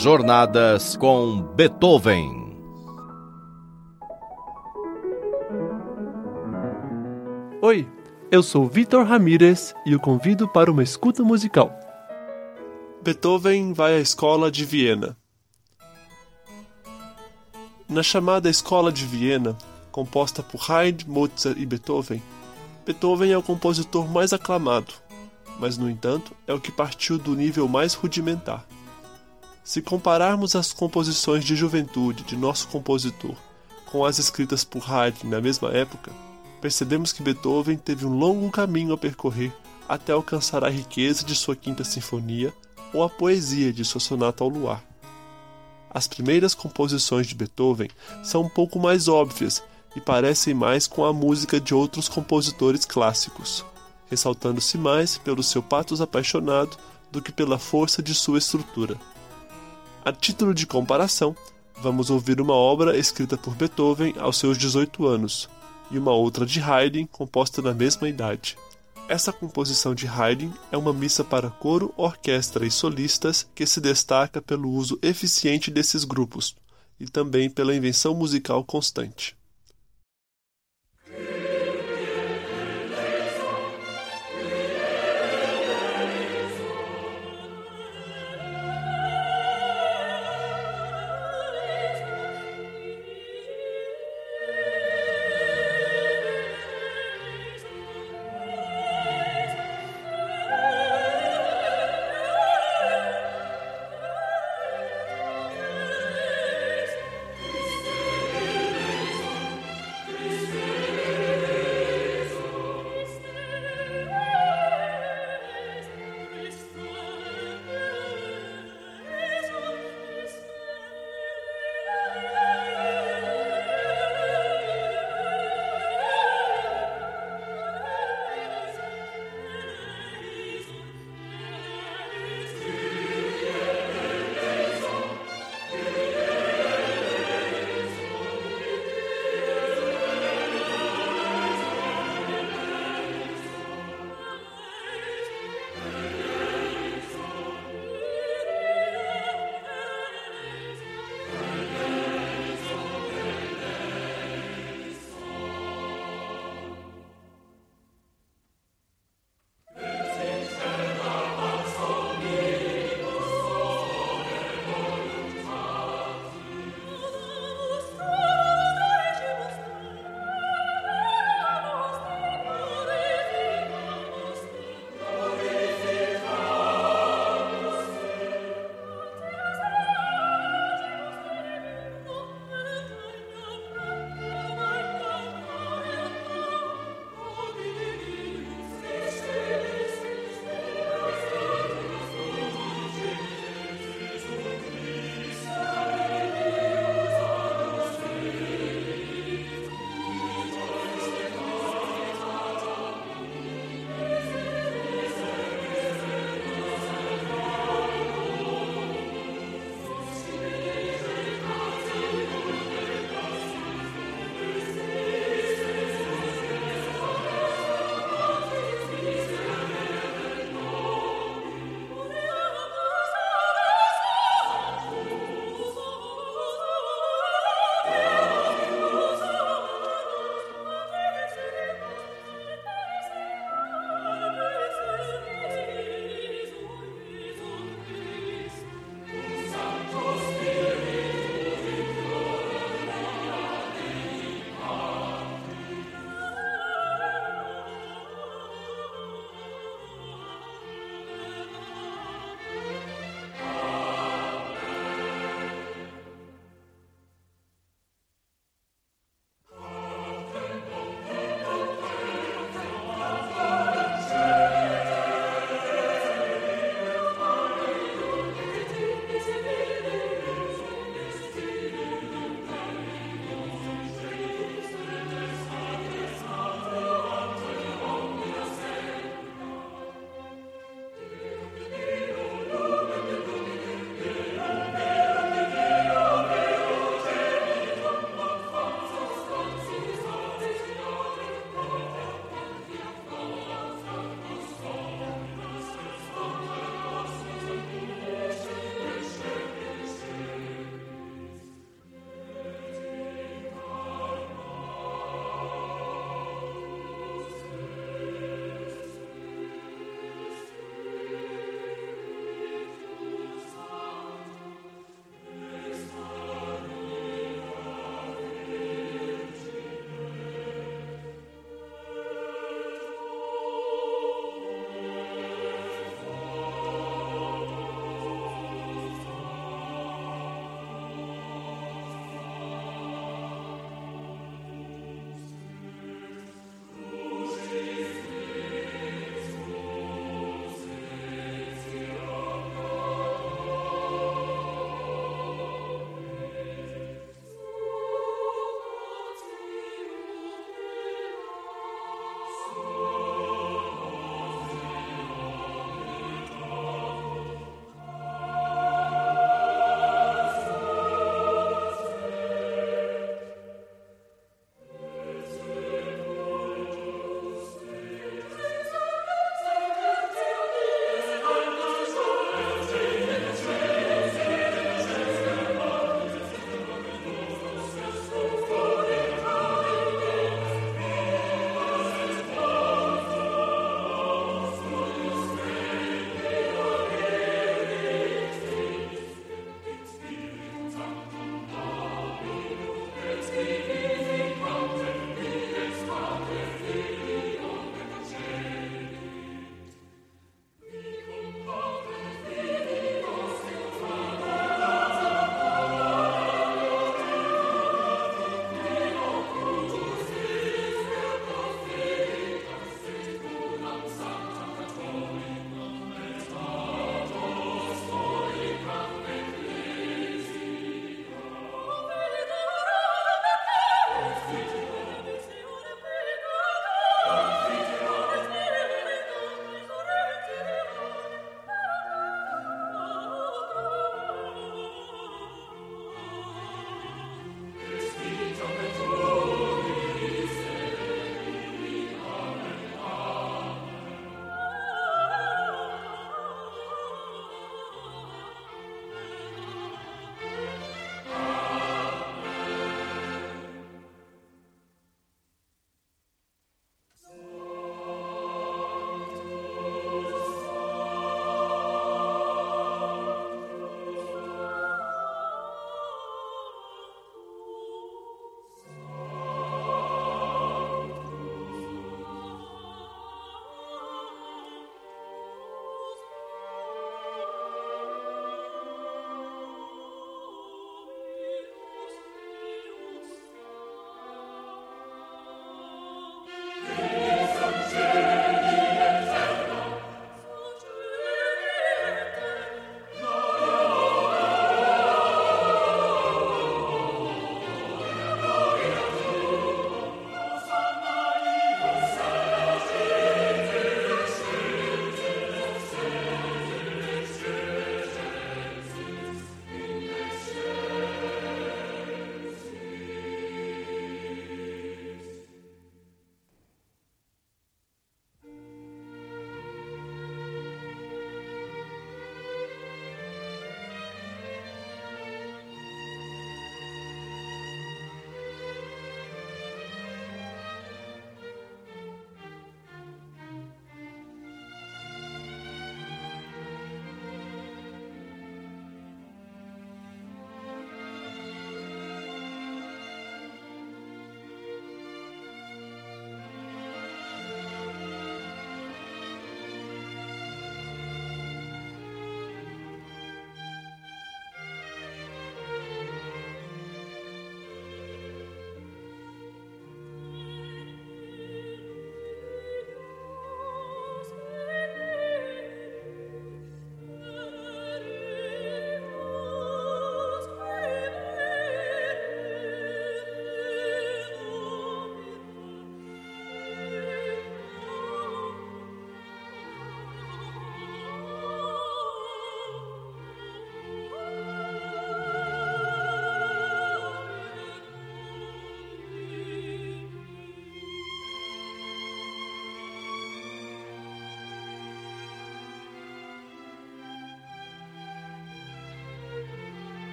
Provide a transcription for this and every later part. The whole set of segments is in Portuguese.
Jornadas com Beethoven. Oi, eu sou Vitor Ramírez e o convido para uma escuta musical. Beethoven vai à escola de Viena. Na chamada Escola de Viena, composta por Haydn, Mozart e Beethoven, Beethoven é o compositor mais aclamado, mas no entanto é o que partiu do nível mais rudimentar. Se compararmos as composições de juventude de nosso compositor com as escritas por Haydn na mesma época, percebemos que Beethoven teve um longo caminho a percorrer até alcançar a riqueza de sua Quinta Sinfonia ou a poesia de sua Sonata ao Luar. As primeiras composições de Beethoven são um pouco mais óbvias e parecem mais com a música de outros compositores clássicos, ressaltando-se mais pelo seu patos apaixonado do que pela força de sua estrutura. A título de comparação, vamos ouvir uma obra escrita por Beethoven aos seus 18 anos e uma outra de Haydn composta na mesma idade. Essa composição de Haydn é uma missa para coro, orquestra e solistas que se destaca pelo uso eficiente desses grupos e também pela invenção musical constante.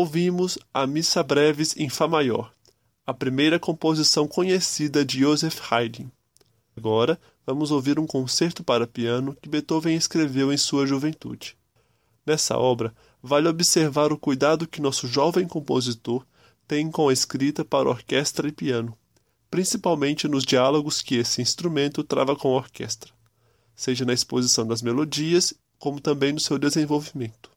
Ouvimos a Missa Breves em Fá maior, a primeira composição conhecida de Joseph Haydn. Agora, vamos ouvir um concerto para piano que Beethoven escreveu em sua juventude. Nessa obra, vale observar o cuidado que nosso jovem compositor tem com a escrita para orquestra e piano, principalmente nos diálogos que esse instrumento trava com a orquestra, seja na exposição das melodias, como também no seu desenvolvimento.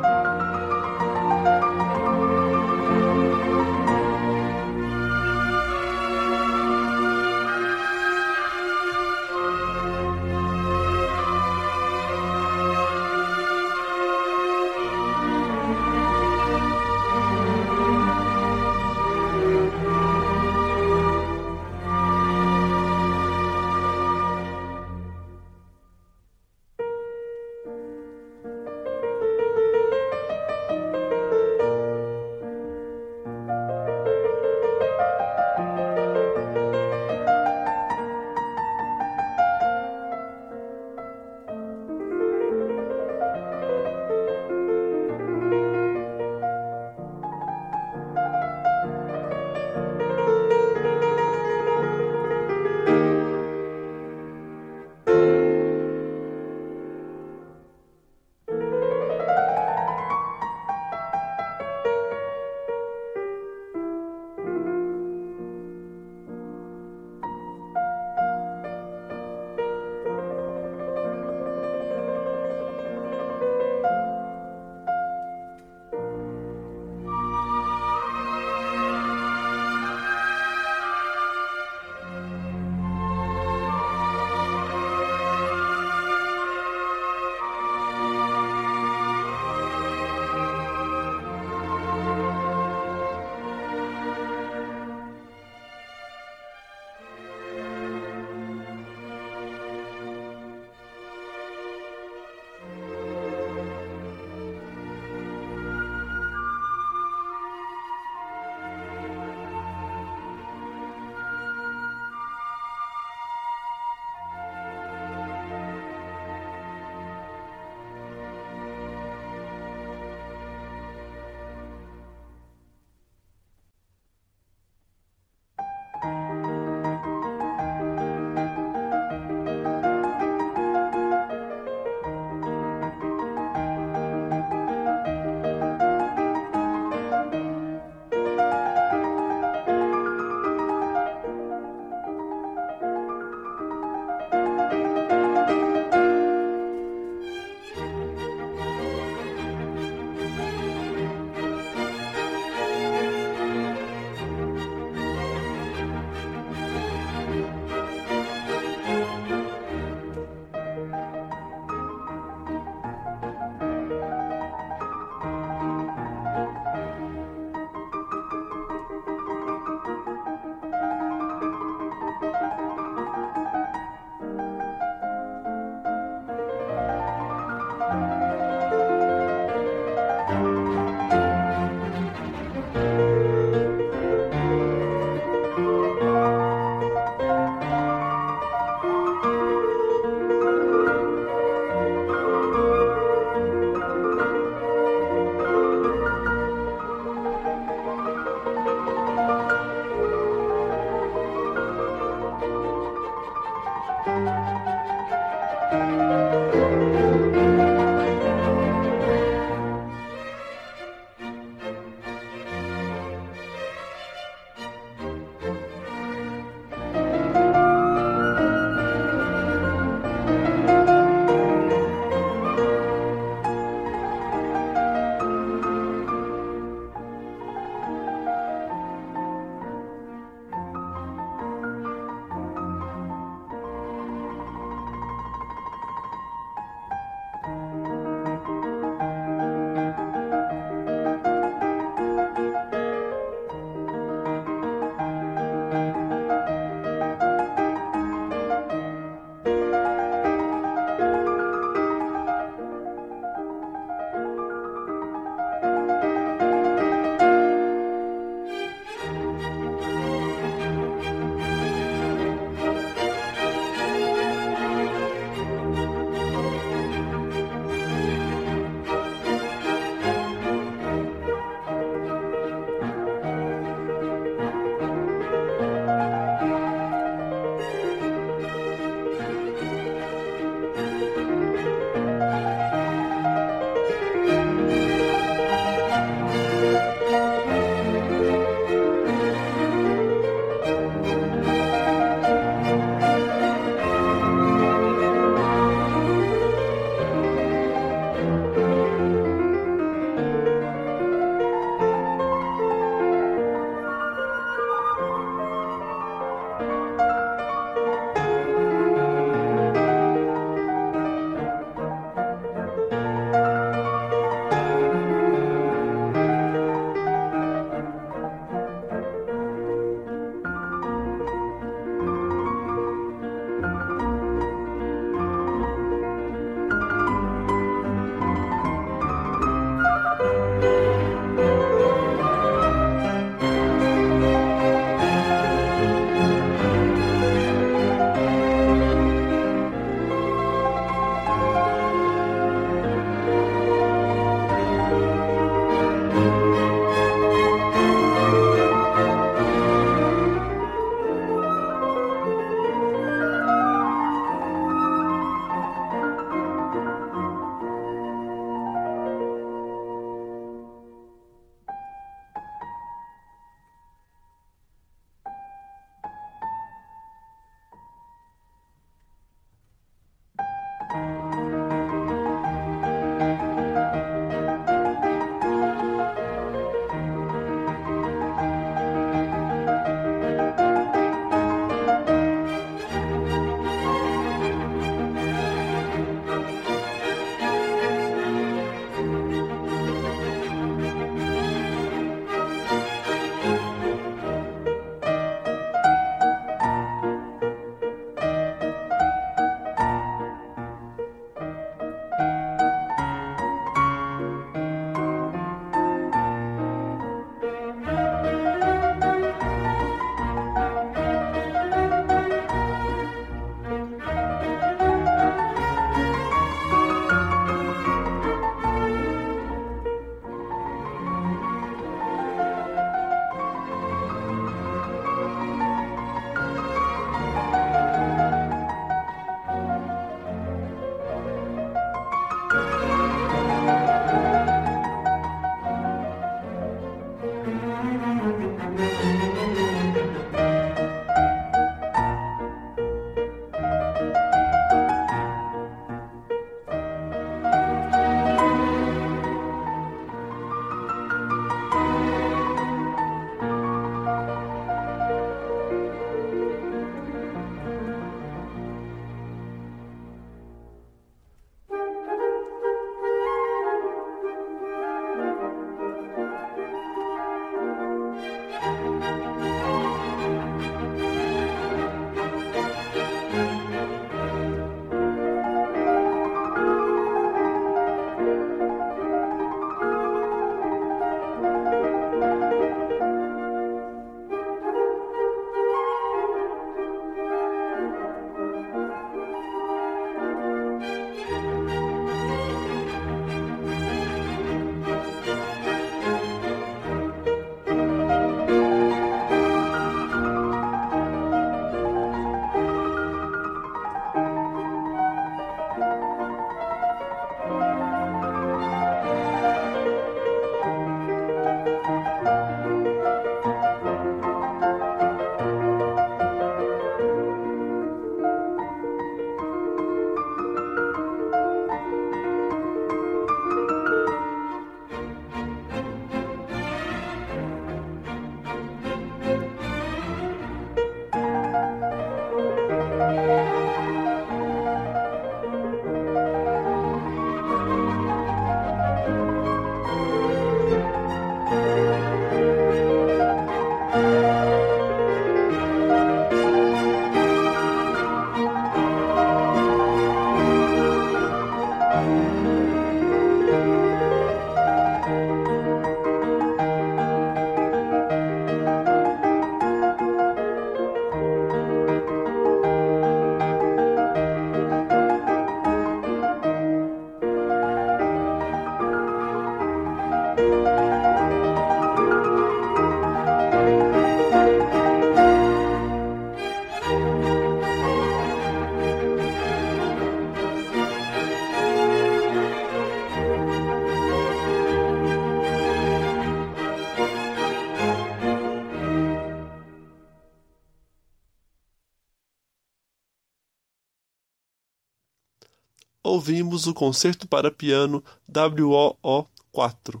Ouvimos o Concerto para Piano WOO 4,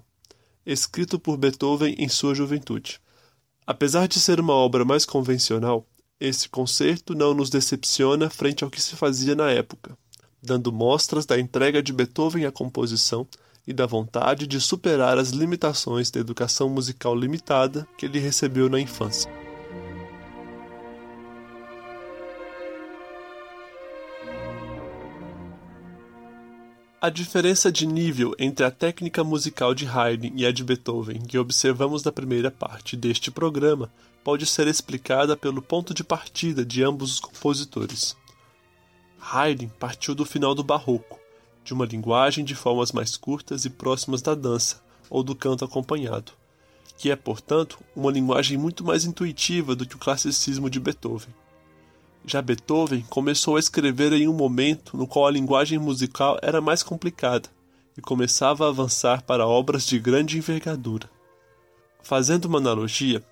escrito por Beethoven em sua juventude. Apesar de ser uma obra mais convencional, esse concerto não nos decepciona frente ao que se fazia na época, dando mostras da entrega de Beethoven à composição e da vontade de superar as limitações da educação musical limitada que ele recebeu na infância. A diferença de nível entre a técnica musical de Haydn e a de Beethoven que observamos na primeira parte deste programa pode ser explicada pelo ponto de partida de ambos os compositores. Haydn partiu do final do Barroco, de uma linguagem de formas mais curtas e próximas da dança ou do canto acompanhado, que é, portanto, uma linguagem muito mais intuitiva do que o classicismo de Beethoven. Já Beethoven começou a escrever em um momento no qual a linguagem musical era mais complicada e começava a avançar para obras de grande envergadura. Fazendo uma analogia,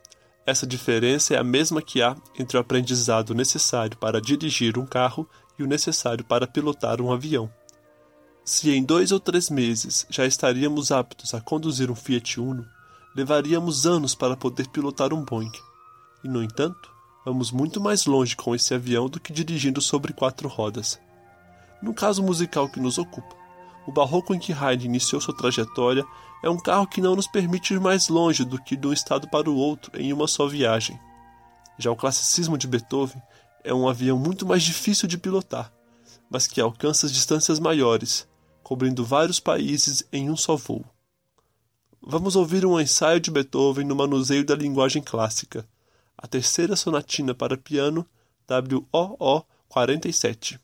essa diferença é a mesma que há entre o aprendizado necessário para dirigir um carro e o necessário para pilotar um avião. Se em dois ou três meses já estaríamos aptos a conduzir um Fiat Uno, levaríamos anos para poder pilotar um Boeing. E, no entanto, Vamos muito mais longe com esse avião do que dirigindo sobre quatro rodas. No caso musical que nos ocupa, o barroco em que Haydn iniciou sua trajetória é um carro que não nos permite ir mais longe do que de um estado para o outro em uma só viagem. Já o classicismo de Beethoven é um avião muito mais difícil de pilotar, mas que alcança distâncias maiores, cobrindo vários países em um só voo. Vamos ouvir um ensaio de Beethoven no manuseio da linguagem clássica a terceira sonatina para piano WOO 47.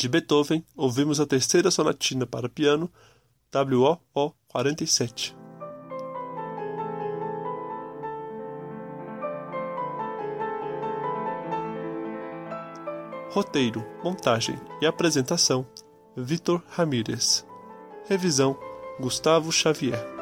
De Beethoven, ouvimos a terceira sonatina para piano, WO 47. Roteiro, montagem e apresentação: Vitor Ramírez. Revisão: Gustavo Xavier.